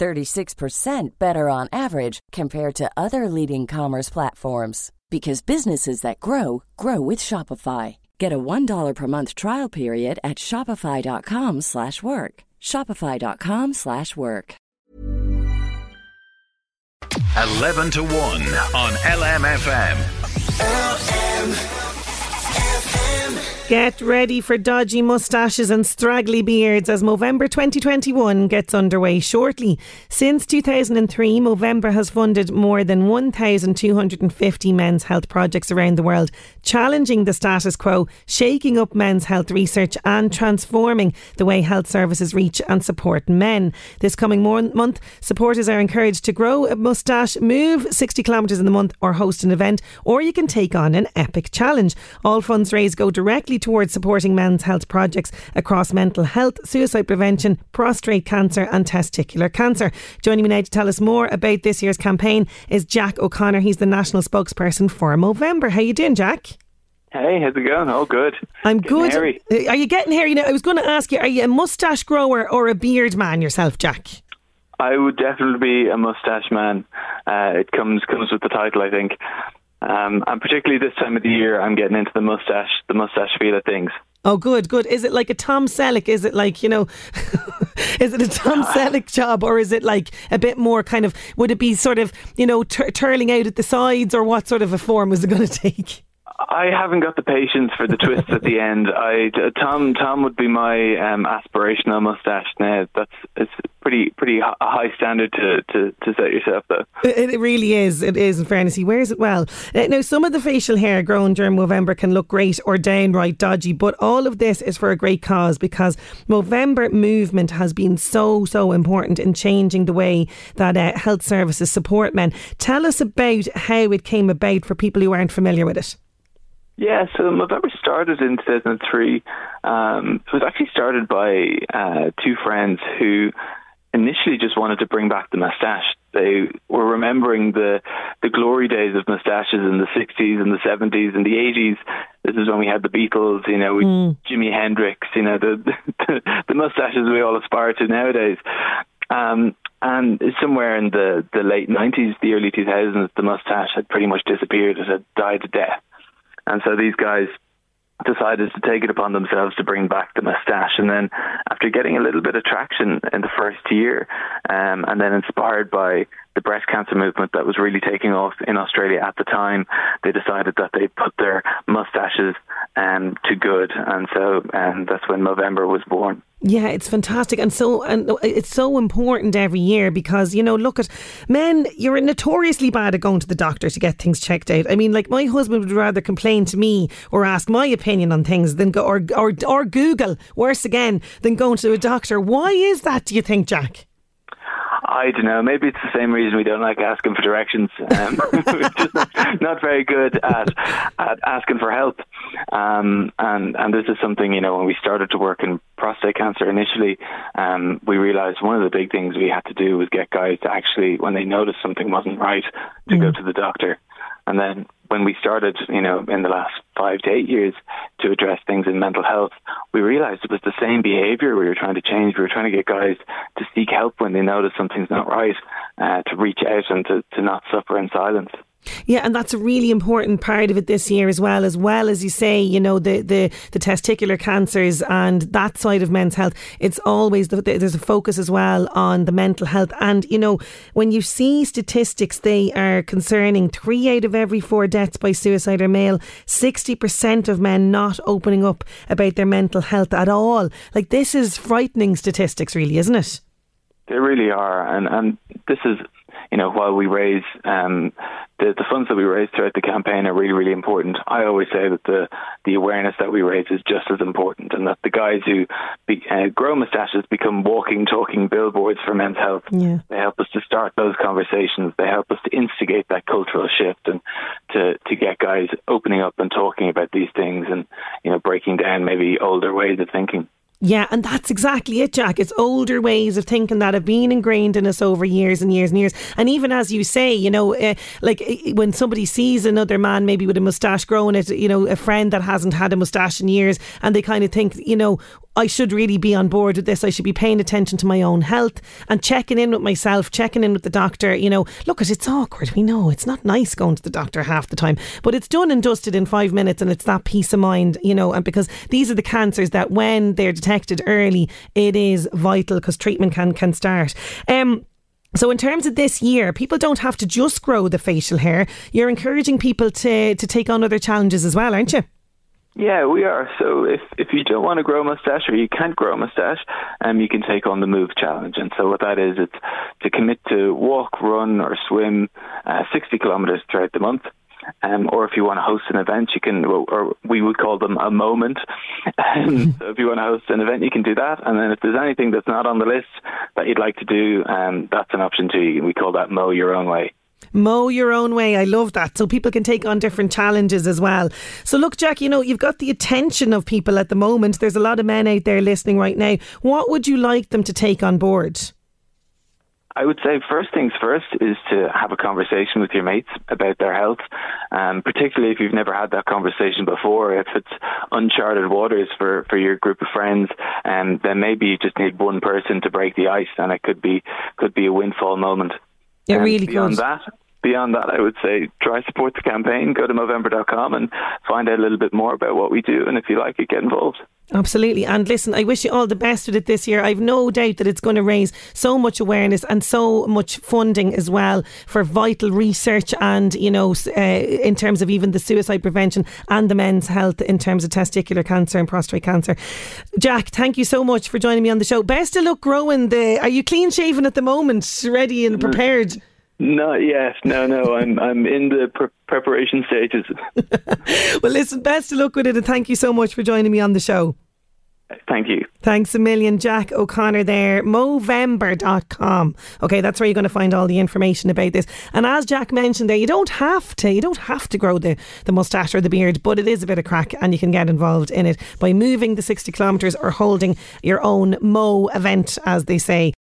36% better on average compared to other leading commerce platforms because businesses that grow grow with Shopify. Get a $1 per month trial period at shopify.com/work. shopify.com/work. 11 to 1 on LMFM. Get ready for dodgy moustaches and straggly beards as Movember 2021 gets underway shortly. Since 2003, Movember has funded more than 1,250 men's health projects around the world, challenging the status quo, shaking up men's health research, and transforming the way health services reach and support men. This coming mon- month, supporters are encouraged to grow a moustache, move 60 kilometres in the month, or host an event, or you can take on an epic challenge. All funds raised go directly towards supporting men's health projects across mental health, suicide prevention, prostate cancer, and testicular cancer. Joining me now to tell us more about this year's campaign is Jack O'Connor. He's the national spokesperson for Movember. How you doing, Jack? Hey, how's it going? Oh, good. I'm good. hairy. Uh, Are you getting here? You know, I was going to ask you: Are you a moustache grower or a beard man yourself, Jack? I would definitely be a mustache man. Uh, it comes comes with the title, I think. Um, and particularly this time of the year, I'm getting into the mustache, the mustache feel of things. Oh, good, good. Is it like a Tom Selleck? Is it like you know? is it a Tom Selleck job, or is it like a bit more kind of? Would it be sort of you know tur- twirling out at the sides, or what sort of a form was it going to take? I haven't got the patience for the twists at the end. I Tom Tom would be my um, aspirational mustache. Now that's it's pretty pretty high standard to, to, to set yourself though. It, it really is. It is. In fairness, he wears it well. Uh, now, some of the facial hair grown during Movember can look great or downright dodgy, but all of this is for a great cause because Movember movement has been so so important in changing the way that uh, health services support men. Tell us about how it came about for people who aren't familiar with it. Yeah, so Movember started in 2003. Um, it was actually started by uh, two friends who initially just wanted to bring back the mustache. They were remembering the the glory days of mustaches in the 60s and the 70s and the 80s. This is when we had the Beatles, you know, with Jimi Hendrix, you know, the, the the mustaches we all aspire to nowadays. Um, and somewhere in the, the late 90s, the early 2000s, the mustache had pretty much disappeared. It had died a death. And so these guys decided to take it upon themselves to bring back the mustache. And then, after getting a little bit of traction in the first year, um, and then inspired by the breast cancer movement that was really taking off in Australia at the time, they decided that they'd put their mustaches um, to good. And so, and that's when Movember was born. Yeah, it's fantastic, and so and it's so important every year because you know, look at men. You're notoriously bad at going to the doctor to get things checked out. I mean, like my husband would rather complain to me or ask my opinion on things than go or or or Google worse again than going to a doctor. Why is that? Do you think, Jack? I don't know. Maybe it's the same reason we don't like asking for directions. Um, we're just not, not very good at at asking for help. Um, and and this is something you know when we started to work in prostate cancer initially, um, we realized one of the big things we had to do was get guys to actually when they noticed something wasn't right to go to the doctor. And then when we started, you know, in the last five to eight years to address things in mental health, we realized it was the same behavior we were trying to change. We were trying to get guys to seek help when they notice something's not right, uh, to reach out and to, to not suffer in silence. Yeah, and that's a really important part of it this year as well. As well as you say, you know, the the, the testicular cancers and that side of men's health. It's always the, there's a focus as well on the mental health. And you know, when you see statistics, they are concerning. Three out of every four deaths by suicide are male. Sixty percent of men not opening up about their mental health at all. Like this is frightening statistics, really, isn't it? They really are, and and this is you know, while we raise um, the the funds that we raise throughout the campaign are really really important. I always say that the the awareness that we raise is just as important, and that the guys who be, uh, grow moustaches become walking, talking billboards for men's health. Yeah. They help us to start those conversations. They help us to instigate that cultural shift and to to get guys opening up and talking about these things, and you know, breaking down maybe older ways of thinking. Yeah, and that's exactly it, Jack. It's older ways of thinking that have been ingrained in us over years and years and years. And even as you say, you know, uh, like uh, when somebody sees another man maybe with a moustache growing it, you know, a friend that hasn't had a moustache in years, and they kind of think, you know, I should really be on board with this. I should be paying attention to my own health and checking in with myself, checking in with the doctor. You know, look, it's awkward. We know it's not nice going to the doctor half the time, but it's done and dusted in five minutes, and it's that peace of mind, you know. And because these are the cancers that, when they're detected early, it is vital because treatment can can start. Um, so in terms of this year, people don't have to just grow the facial hair. You're encouraging people to to take on other challenges as well, aren't you? Yeah, we are. So if if you don't want to grow a mustache or you can't grow a mustache, um, you can take on the Move Challenge. And so what that is, it's to commit to walk, run, or swim uh, 60 kilometers throughout the month. Um, or if you want to host an event, you can, or we would call them a moment. Um, so if you want to host an event, you can do that. And then if there's anything that's not on the list that you'd like to do, um, that's an option too. We call that Mo your own way. Mo your own way. I love that. So people can take on different challenges as well. So look, Jack, you know, you've got the attention of people at the moment. There's a lot of men out there listening right now. What would you like them to take on board? I would say first things first is to have a conversation with your mates about their health, um, particularly if you've never had that conversation before. If it's uncharted waters for, for your group of friends, um, then maybe you just need one person to break the ice, and it could be could be a windfall moment. It um, really beyond could. that, beyond that, I would say try support the campaign. Go to Movember.com and find out a little bit more about what we do. And if you like it, get involved. Absolutely. And listen, I wish you all the best with it this year. I've no doubt that it's going to raise so much awareness and so much funding as well for vital research and, you know, uh, in terms of even the suicide prevention and the men's health in terms of testicular cancer and prostate cancer. Jack, thank you so much for joining me on the show. Best of luck growing the. Are you clean shaven at the moment? Ready and prepared? Not yet. No, no. I'm I'm in the pre- preparation stages. well, listen. Best of luck with it, and thank you so much for joining me on the show. Thank you. Thanks a million, Jack O'Connor there. Movember.com. Okay, that's where you're going to find all the information about this. And as Jack mentioned there, you don't have to, you don't have to grow the, the moustache or the beard, but it is a bit of crack and you can get involved in it by moving the 60 kilometres or holding your own Mo event, as they say.